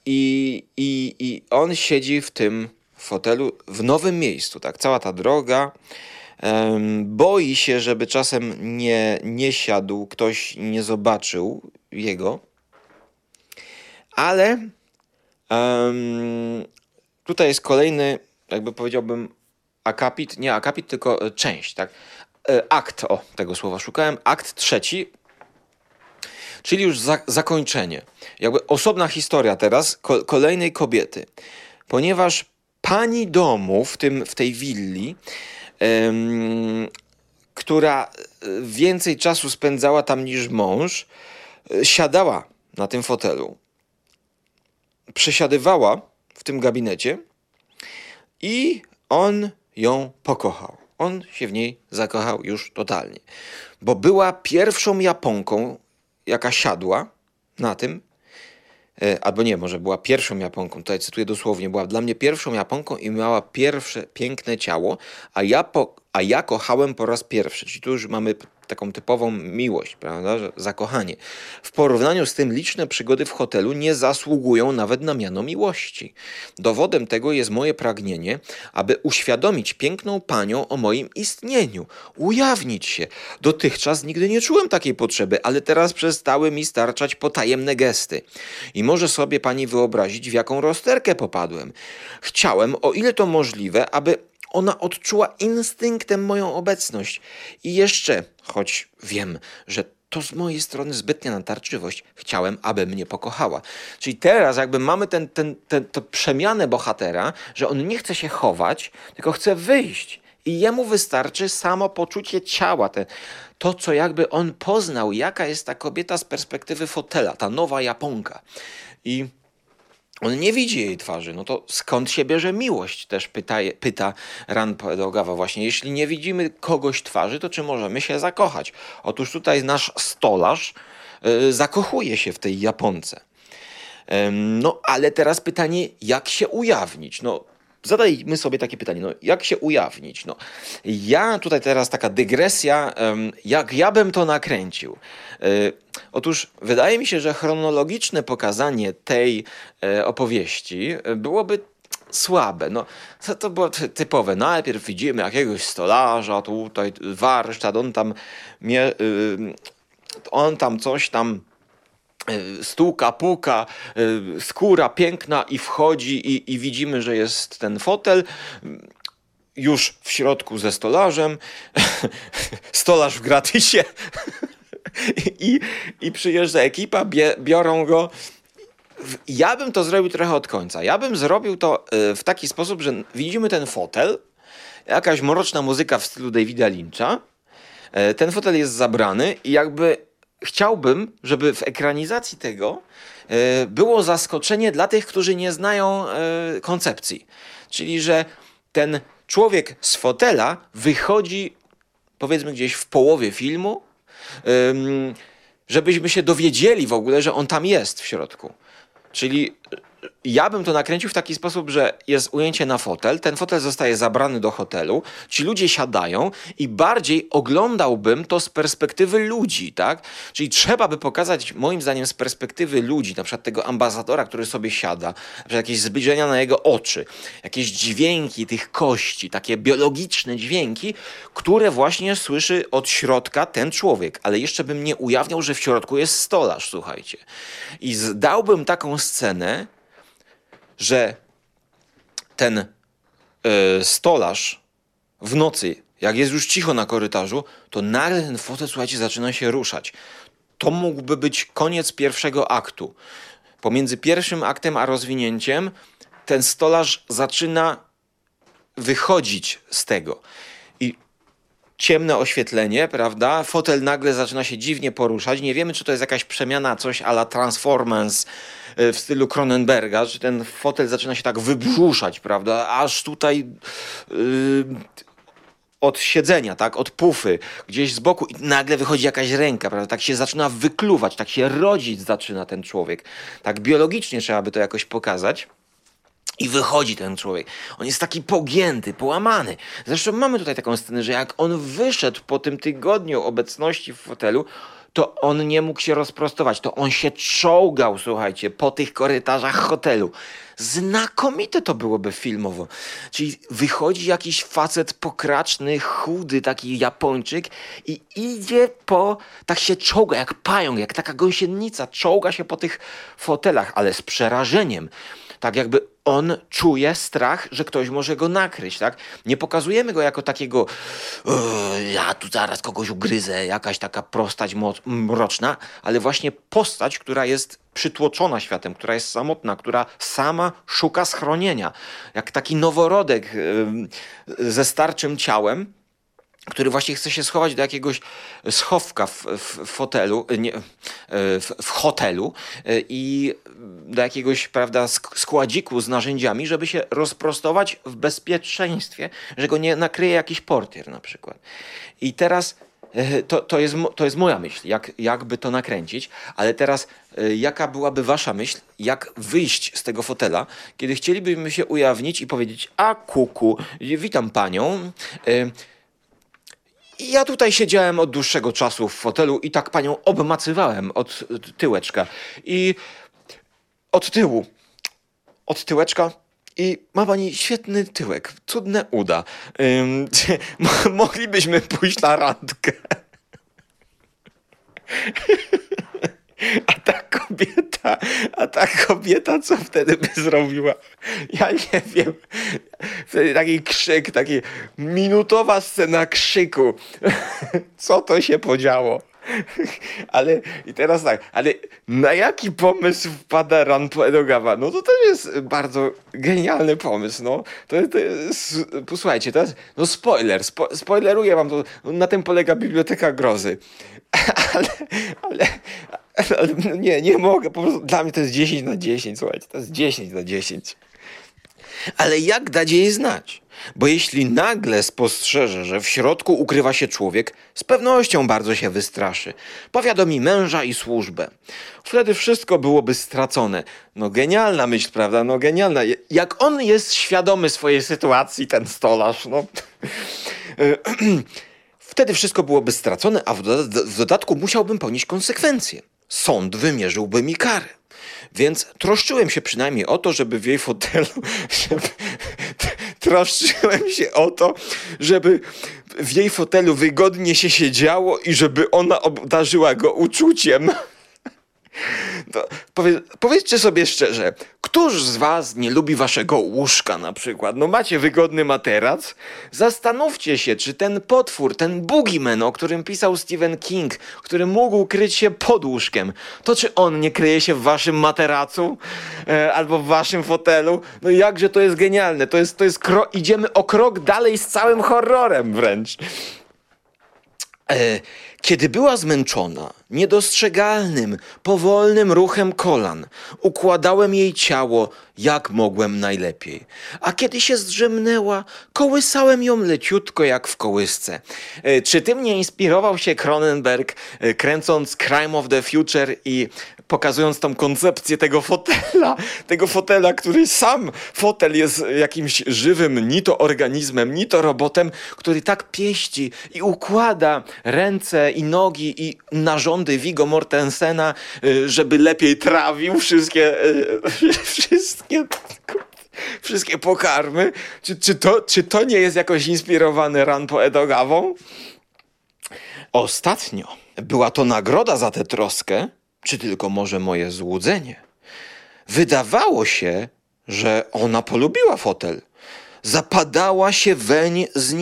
i, i, i on siedzi w tym fotelu w nowym miejscu. Tak, cała ta droga. Boi się, żeby czasem nie, nie siadł, ktoś nie zobaczył jego, ale um, tutaj jest kolejny jakby powiedziałbym akapit, nie akapit, tylko e, część, tak? E, akt, o, tego słowa szukałem, akt trzeci, czyli już za, zakończenie. Jakby osobna historia teraz ko kolejnej kobiety, ponieważ pani domu w, tym, w tej willi, ym, która e, więcej czasu spędzała tam niż mąż, siadała na tym fotelu, przesiadywała w tym gabinecie i on ją pokochał. On się w niej zakochał już totalnie, bo była pierwszą Japonką, jaka siadła na tym, e, albo nie, może była pierwszą Japonką, tutaj cytuję dosłownie, była dla mnie pierwszą Japonką i miała pierwsze piękne ciało, a ja, po, a ja kochałem po raz pierwszy. Czyli tu już mamy taką typową miłość, prawda, zakochanie. W porównaniu z tym liczne przygody w hotelu nie zasługują nawet na miano miłości. Dowodem tego jest moje pragnienie, aby uświadomić piękną panią o moim istnieniu, ujawnić się. Dotychczas nigdy nie czułem takiej potrzeby, ale teraz przestały mi starczać potajemne gesty. I może sobie pani wyobrazić, w jaką rozterkę popadłem. Chciałem, o ile to możliwe, aby ona odczuła instynktem moją obecność. I jeszcze, choć wiem, że to z mojej strony zbytnia natarczywość, chciałem, aby mnie pokochała. Czyli teraz jakby mamy ten, ten, ten, to przemianę bohatera, że on nie chce się chować, tylko chce wyjść. I jemu wystarczy samo poczucie ciała, te, to co jakby on poznał, jaka jest ta kobieta z perspektywy fotela, ta nowa Japonka. I on nie widzi jej twarzy, no to skąd się bierze miłość? Też pyta, pyta Ran Poedogawa właśnie. Jeśli nie widzimy kogoś twarzy, to czy możemy się zakochać? Otóż tutaj nasz stolarz yy, zakochuje się w tej Japonce. No ale teraz pytanie, jak się ujawnić? No zadajmy sobie takie pytanie, no jak się ujawnić? No, ja tutaj teraz taka dygresja, jak ja bym to nakręcił. E, otóż wydaje mi się, że chronologiczne pokazanie tej e, opowieści byłoby słabe. No, to było typowe. Najpierw widzimy jakiegoś stolarza, tutaj warsztat, on tam, mie, y, on tam coś tam E, stuka, puka, e, skóra piękna i wchodzi i, i widzimy, że jest ten fotel. Już w środku ze stolarzem, stolarz w gratisie. I, i przyjeżdża ekipa, bie, biorą go. Ja bym to zrobił trochę od końca. Ja bym zrobił to e, w taki sposób, że widzimy ten fotel, jakaś mroczna muzyka w stylu Davida Lyncha, ten fotel jest zabrany i jakby chciałbym, żeby w ekranizacji tego e, było zaskoczenie dla tych, którzy nie znają e, koncepcji. Czyli, że ten człowiek z fotela wychodzi, powiedzmy, gdzieś w połowie filmu, żebyśmy się dowiedzieli w ogóle, że on tam jest w środku. Czyli ja bym to nakręcił w taki sposób, że jest ujęcie na fotel, ten fotel zostaje zabrany do hotelu, ci ludzie siadają i bardziej oglądałbym to z perspektywy ludzi, tak? Czyli trzeba by pokazać, moim zdaniem, z perspektywy ludzi, na przykład tego ambasadora, który sobie siada, jakieś zbliżenia na jego oczy, jakieś dźwięki tych kości, takie biologiczne dźwięki, które właśnie słyszy od środka ten człowiek, ale jeszcze bym nie ujawniał, że w środku jest stolarz, słuchajcie. I zdałbym taką scenę, że ten yy, stolarz w nocy, jak jest już cicho na korytarzu, to nagle ten fotel, słuchajcie, zaczyna się ruszać. To mógłby być koniec pierwszego aktu. Pomiędzy pierwszym aktem a rozwinięciem ten stolarz zaczyna wychodzić z tego. Ciemne oświetlenie, prawda? Fotel nagle zaczyna się dziwnie poruszać. Nie wiemy, czy to jest jakaś przemiana, coś ala Transformers e, w stylu Cronenberga, czy ten fotel zaczyna się tak wybrzuszać, prawda? Aż tutaj yy, od siedzenia, tak? Od pufy, gdzieś z boku i nagle wychodzi jakaś ręka, prawda? Tak się zaczyna wykluwać, tak się rodzić zaczyna ten człowiek. Tak biologicznie trzeba by to jakoś pokazać. I wychodzi ten człowiek. On jest taki pogięty, połamany. Zresztą mamy tutaj taką scenę, że jak on wyszedł po tym tygodniu obecności w fotelu, to on nie mógł się rozprostować. To on się czołgał, słuchajcie, po tych korytarzach hotelu. Znakomite to byłoby filmowo. Czyli wychodzi jakiś facet pokraczny, chudy, taki Japończyk i idzie po, tak się czołga, jak pająk, jak taka gąsienica, czołga się po tych fotelach, ale z przerażeniem. Tak jakby on czuje strach, że ktoś może go nakryć, tak? Nie pokazujemy go jako takiego ja tu zaraz kogoś ugryzę, jakaś taka prostać mroczna, ale właśnie postać, która jest przytłoczona światem, która jest samotna, która sama szuka schronienia. Jak taki noworodek ze starczym ciałem, który właśnie chce się schować do jakiegoś schowka w, w fotelu, nie, w, w, hotelu e, i do jakiegoś, prawda, składziku z narzędziami, żeby się rozprostować w bezpieczeństwie, że go nie nakryje jakiś portier na przykład. I teraz e, to, to, jest, to jest moja myśl, jak, jakby to nakręcić, ale teraz e, jaka byłaby wasza myśl, jak wyjść z tego fotela, kiedy chcielibyśmy się ujawnić i powiedzieć, a kuku, witam panią, I ja tutaj siedziałem od dłuższego czasu w fotelu i tak panią obmacywałem od tyłeczka. I od tyłu. Od tyłeczka. I ma pani świetny tyłek, cudne uda. Ym, moglibyśmy pójść na randkę. A ta kobieta, a ta kobieta, co wtedy by zrobiła? Ja nie wiem. Wtedy taki krzyk, taki minutowa scena krzyku. Co to się podziało? Ale i teraz tak, ale na jaki pomysł wpada Ran Edogawa? No to też jest bardzo genialny pomysł, no. To, to jest, posłuchajcie, teraz, no spoiler, spo, spoileruję wam to, na tym polega Biblioteka Grozy. Ale, ale no nie, nie mogę, po prostu dla mnie to jest 10 na 10, słuchajcie, to jest 10 na 10. Ale jak dać jej znać? Bo jeśli nagle spostrzeże, że w środku ukrywa się człowiek, z pewnością bardzo się wystraszy. Powiadomi męża i służbę. Wtedy wszystko byłoby stracone. No genialna myśl, prawda? No genialna. Jak on jest świadomy swojej sytuacji, ten stolarz, no... Wtedy wszystko byłoby stracone, a w dodatku musiałbym ponieść konsekwencje. Sąd wymierzyłby mi karę. Więc troszczyłem się przynajmniej o to, żeby w jej fotelu, żeby, troszczyłem się o to, żeby w jej fotelu wygodnie się siedziało i żeby ona obdarzyła go uczuciem. To powiedz, powiedzcie sobie szczerze, któż z was nie lubi waszego łóżka na przykład? No macie wygodny materac? Zastanówcie się, czy ten potwór, ten boogeyman, o którym pisał Stephen King, który mógł kryć się pod łóżkiem, to czy on nie kryje się w waszym materacu e, albo w waszym fotelu? No jakże to jest genialne. To jest, to jest kro- idziemy o krok dalej z całym horrorem wręcz. E, kiedy była zmęczona, niedostrzegalnym, powolnym ruchem kolan, układałem jej ciało jak mogłem najlepiej. A kiedy się zdrzemnęła, kołysałem ją leciutko jak w kołysce. E, czy tym nie inspirował się Cronenberg, e, kręcąc Crime of the Future i pokazując tą koncepcję tego fotela, tego fotela, który sam fotel jest jakimś żywym ni to organizmem, ni to robotem, który tak pieści i układa ręce i nogi i narządy Vigo Mortensena, y, żeby lepiej trawił wszystkie, y, wszystkie wszystkie pokarmy. Czy, czy, to, czy to nie jest jakoś inspirowane Ranpo Edogawą? Ostatnio była to nagroda za tę troskę, czy tylko może moje złudzenie? Wydawało się, że ona polubiła fotel. Zapadała się weń z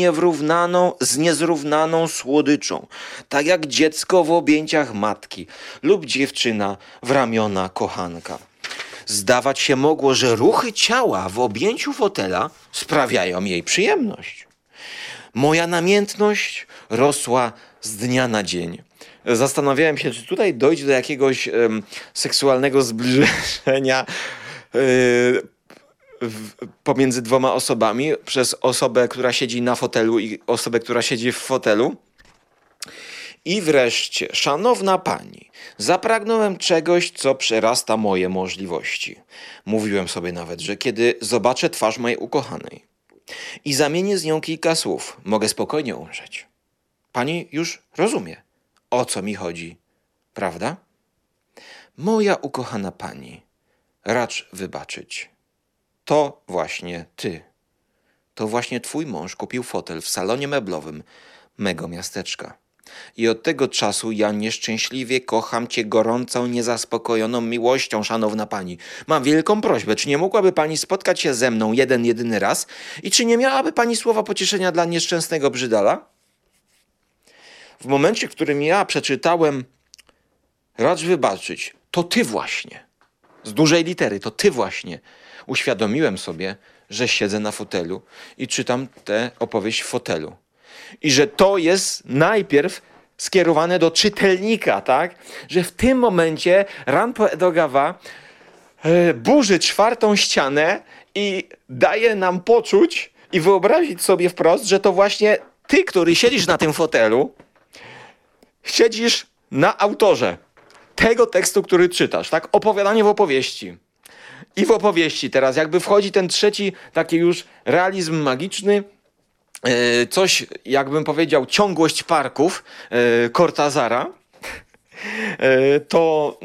z niezrównaną słodyczą, tak jak dziecko w objęciach matki lub dziewczyna w ramiona kochanka. Zdawać się mogło, że ruchy ciała w objęciu fotela sprawiają jej przyjemność. Moja namiętność rosła z dnia na dzień. Zastanawiałem się, czy tutaj dojdzie do jakiegoś um, seksualnego zbliżenia. Yy, pomiędzy dwoma osobami, przez osobę, która siedzi na fotelu i osobę, która siedzi w fotelu. I wreszcie, szanowna pani, zapragnąłem czegoś, co przerasta moje możliwości. Mówiłem sobie nawet, że kiedy zobaczę twarz mojej ukochanej i zamienię z nią kilka słów, mogę spokojnie umrzeć. Pani już rozumie, o co mi chodzi, prawda? Moja ukochana pani, racz wybaczyć. To właśnie ty. To właśnie twój mąż kupił fotel w salonie meblowym mego miasteczka. I od tego czasu ja nieszczęśliwie kocham cię gorącą, niezaspokojoną miłością, szanowna pani. Mam wielką prośbę, czy nie mogłaby pani spotkać się ze mną jeden, jedyny raz? I czy nie miałaby pani słowa pocieszenia dla nieszczęsnego brzydala? W momencie, w którym ja przeczytałem, racz wybaczyć, to ty właśnie, z dużej litery, to ty właśnie uświadomiłem sobie, że siedzę na fotelu i czytam tę opowieść w fotelu. I że to jest najpierw skierowane do czytelnika, tak? Że w tym momencie Ranpo Edogawa e, burzy czwartą ścianę i daje nam poczuć i wyobrazić sobie wprost, że to właśnie ty, który siedzisz na tym fotelu, siedzisz na autorze tego tekstu, który czytasz, tak? Opowiadanie w opowieści. I w opowieści teraz jakby wchodzi ten trzeci taki już realizm magiczny, e, coś, jakbym powiedział, ciągłość parków e, Cortazara, e, to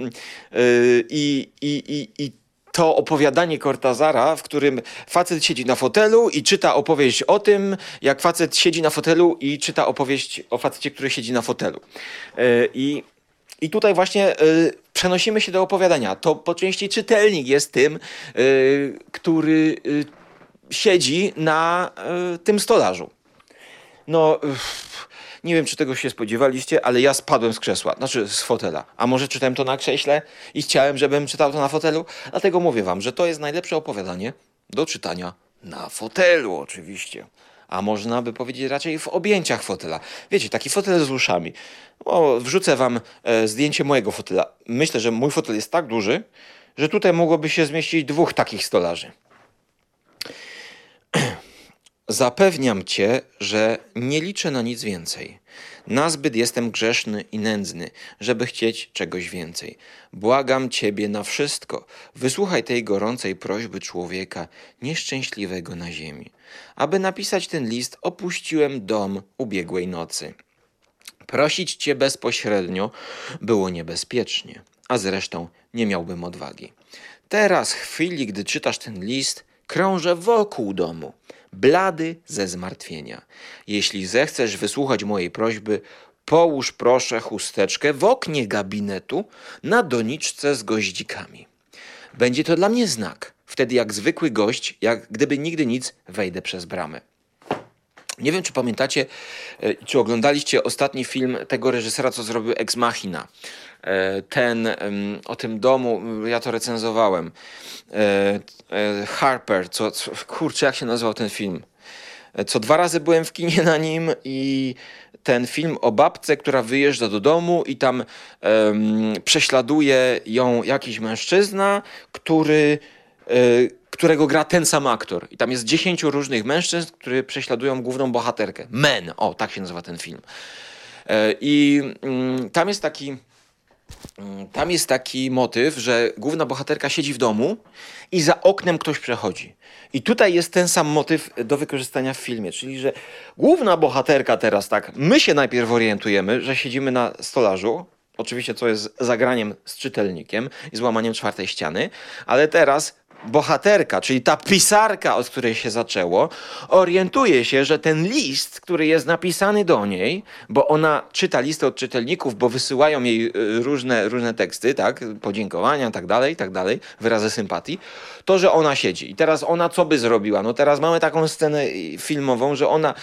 i, i, i, i to opowiadanie Cortazara, w którym facet siedzi na fotelu i czyta opowieść o tym, jak facet siedzi na fotelu i czyta opowieść o facecie, który siedzi na fotelu. I, i tutaj właśnie przenosimy się do opowiadania. To po części czytelnik jest tym, który siedzi na y, tym stolarzu. No, nie wiem, czy tego się spodziewaliście, ale ja spadłem z krzesła, znaczy z fotela. A może czytałem to na krześle i chciałem, żebym czytał to na fotelu? Dlatego mówię wam, że to jest najlepsze opowiadanie do czytania na fotelu, oczywiście. A można by powiedzieć raczej w objęciach fotela. Wiecie, taki fotel z uszami. O, wrzucę wam e, zdjęcie mojego fotela. Myślę, że mój fotel jest tak duży, że tutaj mogłoby się zmieścić dwóch takich stolarzy. Zapewniam cię, że nie liczę na nic więcej. Nazbyt jestem grzeszny i nędzny, żeby chcieć czegoś więcej. Błagam ciebie na wszystko. Wysłuchaj tej gorącej prośby człowieka nieszczęśliwego na ziemi. Aby napisać ten list, opuściłem dom ubiegłej nocy. Prosić cię bezpośrednio było niebezpiecznie, a zresztą nie miałbym odwagi. Teraz, w chwili, gdy czytasz ten list, krążę wokół domu blady ze zmartwienia. Jeśli zechcesz wysłuchać mojej prośby, połóż proszę chusteczkę w oknie gabinetu na doniczce z goździkami. Będzie to dla mnie znak. Wtedy jak zwykły gość, jak gdyby nigdy nic, wejdę przez bramę. Nie wiem, czy pamiętacie, e, czy oglądaliście ostatni film tego reżysera, co zrobił Ex Machina. E, ten o tym domu, ja to recenzowałem. E, Harper, co, kurczę, jak się nazywał ten film? Co dwa razy byłem w kinie na nim i ten film o babce, która wyjeżdża do domu i tam prześladuje ją jakiś mężczyzna, który którego gra ten sam aktor. I tam jest dziesięciu różnych mężczyzn, którzy prześladują główną bohaterkę. Men, o, tak się nazywa ten film. E, I mm, tam jest taki. Mm, tam jest taki motyw, że główna bohaterka siedzi w domu i za oknem ktoś przechodzi. I tutaj jest ten sam motyw do wykorzystania w filmie, czyli że główna bohaterka teraz tak, my się najpierw orientujemy, że siedzimy na stolarzu, oczywiście co jest zagraniem z czytelnikiem i złamaniem czwartej ściany, ale teraz bohaterka, czyli ta pisarka, od której się zaczęło, orientuje się, że ten list, który jest napisany do niej, bo ona czyta listy od czytelników, bo wysyłają jej y, różne, różne teksty, tak, podziękowania, tak dalej, tak dalej, wyrazy sympatii, to, że ona siedzi. I teraz ona co by zrobiła? No teraz mamy taką scenę y, filmową, że ona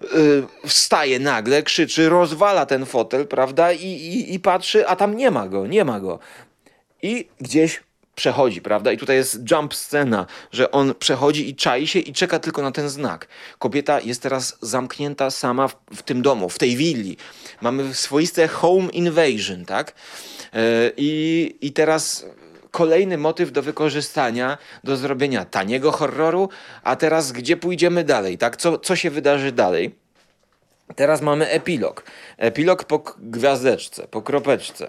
Yy, wstaje nagle, krzyczy, rozwala ten fotel, prawda? I, i, I patrzy, a tam nie ma go, nie ma go. I gdzieś przechodzi, prawda? I tutaj jest jump scena, że on przechodzi i czai się i czeka tylko na ten znak. Kobieta jest teraz zamknięta sama w, w tym domu, w tej willi. Mamy swoiste home invasion, tak? Yy, I, I teraz kolejny motyw do wykorzystania, do zrobienia taniego horroru, a teraz gdzie pójdziemy dalej, tak? Co, co się wydarzy dalej? Teraz mamy epilog. Epilog po gwiazdeczce, po kropeczce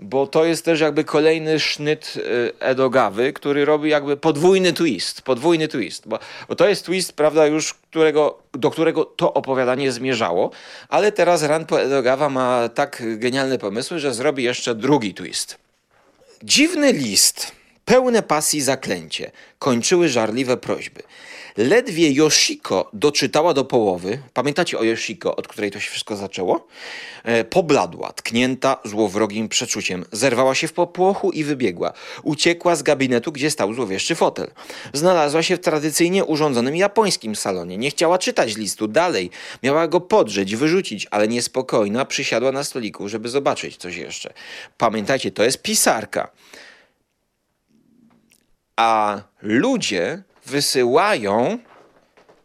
bo to jest też jakby kolejny sznyt y, Edogawy, który robi jakby podwójny twist, podwójny twist, bo, bo to jest twist, prawda, już którego, do którego to opowiadanie zmierzało, ale teraz Ranpo Edogawa ma tak genialne pomysły, że zrobi jeszcze drugi twist. Dziwny list, pełne pasji zaklęcie, kończyły żarliwe prośby. Ledwie Yoshiko doczytała do połowy, pamiętacie o Yoshiko, od której to się wszystko zaczęło? E, pobladła, tknięta złowrogim przeczuciem. Zerwała się w popłochu i wybiegła. Uciekła z gabinetu, gdzie stał złowieszczy fotel. Znalazła się w tradycyjnie urządzonym japońskim salonie. Nie chciała czytać listu dalej. Miała go podrzeć, wyrzucić, ale niespokojna przysiadła na stoliku, żeby zobaczyć coś jeszcze. Pamiętajcie, to jest pisarka. A ludzie wysyłają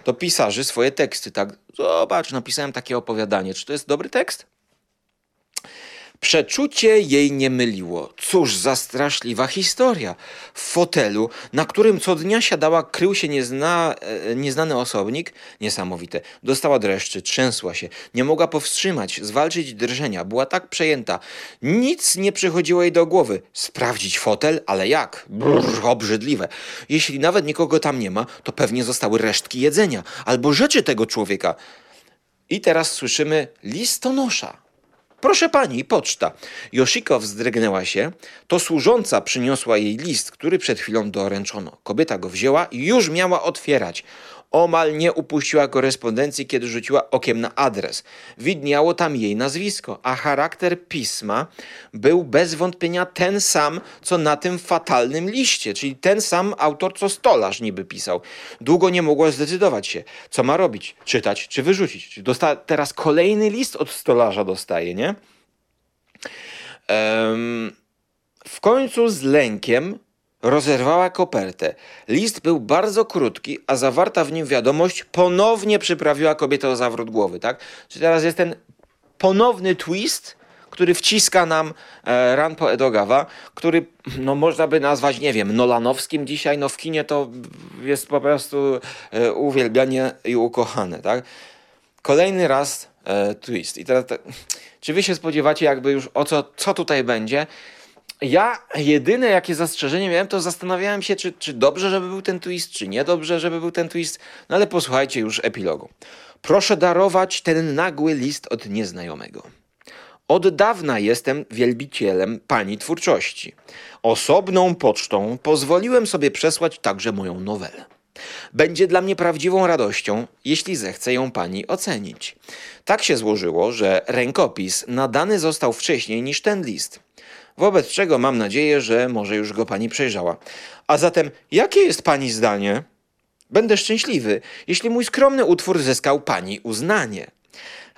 do pisarzy swoje teksty. Tak, zobacz, napisałem takie opowiadanie. Czy to jest dobry tekst? Przeczucie jej nie myliło. Cóż za straszliwa historia. W fotelu, na którym co dnia siadała, krył się niezna, e, nieznany osobnik. Niesamowite. Dostała dreszczy, trzęsła się. Nie mogła powstrzymać, zwalczyć drżenia. Była tak przejęta. Nic nie przychodziło jej do głowy. Sprawdzić fotel? Ale jak? Brrr, obrzydliwe. Jeśli nawet nikogo tam nie ma, to pewnie zostały resztki jedzenia albo rzeczy tego człowieka. I teraz słyszymy listonosza. Proszę pani, poczta. Yoshiko wzdrygnęła się. To służąca przyniosła jej list, który przed chwilą doręczono. Kobieta go wzięła i już miała otwierać. Omal nie upuściła korespondencji, kiedy rzuciła okiem na adres. Widniało tam jej nazwisko, a charakter pisma był bez wątpienia ten sam, co na tym fatalnym liście, czyli ten sam autor, co stolarz niby pisał. Długo nie mogła zdecydować się, co ma robić, czytać czy wyrzucić. Dosta- teraz kolejny list od stolarza dostaje, nie? Um, w końcu z lękiem Rozerwała kopertę. List był bardzo krótki, a zawarta w nim wiadomość ponownie przyprawiła kobietę o zawrót głowy, tak? Czyli teraz jest ten ponowny twist, który wciska nam e, Ranpo Edogawa, który no, można by nazwać, nie wiem, nolanowskim dzisiaj, no w kinie to jest po prostu e, uwielbianie i ukochane, tak? Kolejny raz e, twist. I teraz, te, czy wy się spodziewacie jakby już o co, co tutaj będzie? Ja jedyne jakie zastrzeżenie miałem, to zastanawiałem się, czy, czy dobrze, żeby był ten twist, czy niedobrze, żeby był ten twist. No ale posłuchajcie już epilogu. Proszę darować ten nagły list od nieznajomego. Od dawna jestem wielbicielem pani twórczości. Osobną pocztą pozwoliłem sobie przesłać także moją nowelę. Będzie dla mnie prawdziwą radością, jeśli zechce ją pani ocenić. Tak się złożyło, że rękopis nadany został wcześniej niż ten list wobec czego mam nadzieję, że może już go pani przejrzała. A zatem, jakie jest pani zdanie? Będę szczęśliwy, jeśli mój skromny utwór zyskał pani uznanie.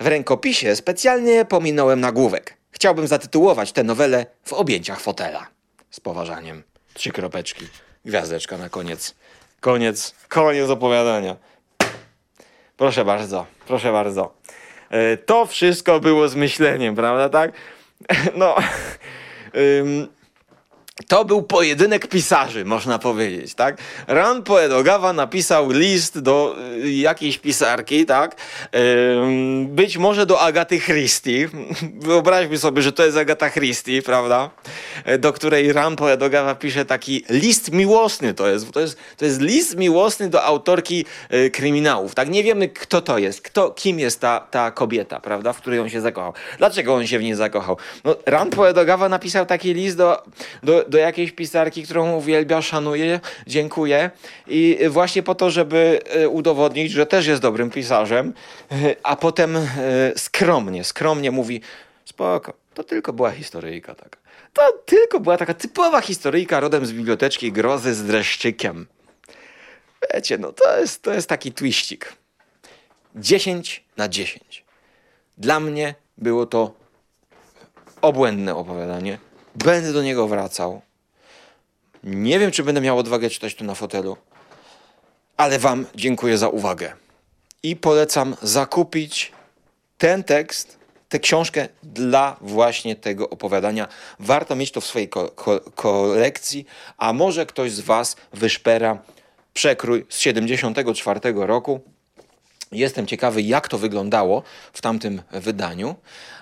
W rękopisie specjalnie pominąłem nagłówek. Chciałbym zatytułować tę nowelę w objęciach fotela. Z poważaniem. Trzy kropeczki. Gwiazdeczka na koniec. Koniec, koniec opowiadania. Proszę bardzo, proszę bardzo. E, to wszystko było z myśleniem, prawda, tak? No, 嗯 to był pojedynek pisarzy, można powiedzieć, tak? Ran Poedogawa napisał list do y, jakiejś pisarki, tak? Być może do Agaty Christie. Wyobraźmy sobie, że to jest Agata Christie, prawda? E, do której Ran Poedogawa pisze taki list miłosny. To jest, to jest, to jest list miłosny do autorki e, kryminałów, tak? Nie wiemy, kto to jest, kto, kim jest ta, ta kobieta, prawda? W której on się zakochał. Dlaczego on się w niej zakochał? No, Ran Poedogawa napisał taki list do, do, do jakiejś pisarki, którą uwielbia, szanuje, dziękuję. I właśnie po to, żeby e, udowodnić, że też jest dobrym pisarzem, e, a potem e, skromnie, skromnie mówi, spoko, to tylko była historyjka taka. To tylko była taka typowa historyjka rodem z biblioteczki Grozy z dreszczykiem. Wiecie, no to jest, to jest taki twiścik. 10 na 10. Dla mnie było to obłędne opowiadanie. Będę do niego wracał. Nie wiem, czy będę miał odwagę czytać tu na fotelu, ale Wam dziękuję za uwagę. I polecam zakupić ten tekst, tę książkę dla właśnie tego opowiadania. Warto mieć to w swojej ko ko kolekcji, a może ktoś z Was wyszpera przekrój z 74 roku. Jestem ciekawy, jak to wyglądało w tamtym wydaniu.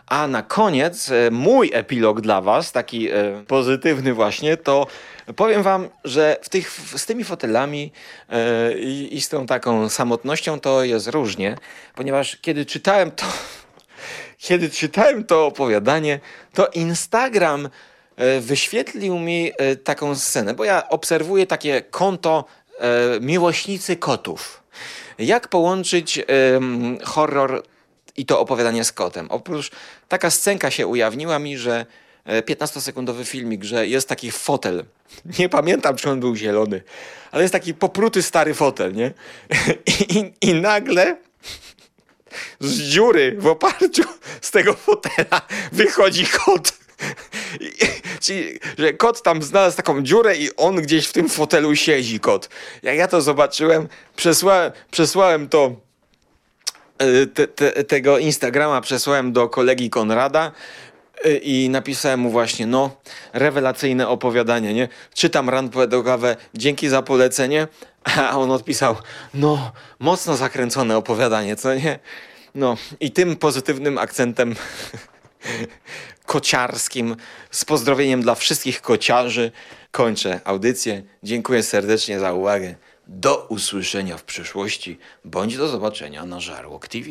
A na koniec e, mój epilog dla Was, taki e, pozytywny właśnie, to powiem Wam, że w tych, z tymi fotelami e, i, z tą taką samotnością to jest różnie, ponieważ kiedy czytałem to, kiedy czytałem to opowiadanie, to Instagram wyświetlił mi taką scenę, bo ja obserwuję takie konto miłośnicy kotów. Jak połączyć horror i to opowiadanie z kotem. Oprócz taka scenka się ujawniła mi, że 15-sekundowy e, filmik, że jest taki fotel. Nie pamiętam, czy on był zielony, ale jest taki popruty stary fotel, nie? I, i nagle z dziury w oparciu z tego fotela wychodzi kot. Czyli, że kot tam znalazł taką dziurę i on gdzieś w tym fotelu siedzi, kot. Jak ja to zobaczyłem, przesłałem, przesłałem to E, te, te, tego Instagrama przesłałem do kolegi Konrada Y, I napisałem mu właśnie, no, rewelacyjne opowiadanie, nie? Czytam Rand Pedogawę, dzięki za polecenie, a on odpisał, no, mocno zakręcone opowiadanie, co nie? No, i tym pozytywnym akcentem kociarskim, z pozdrowieniem dla wszystkich kociarzy, kończę audycję. Dziękuję serdecznie za uwagę. Do usłyszenia w przyszłości, bądź do zobaczenia na Żarłok TV.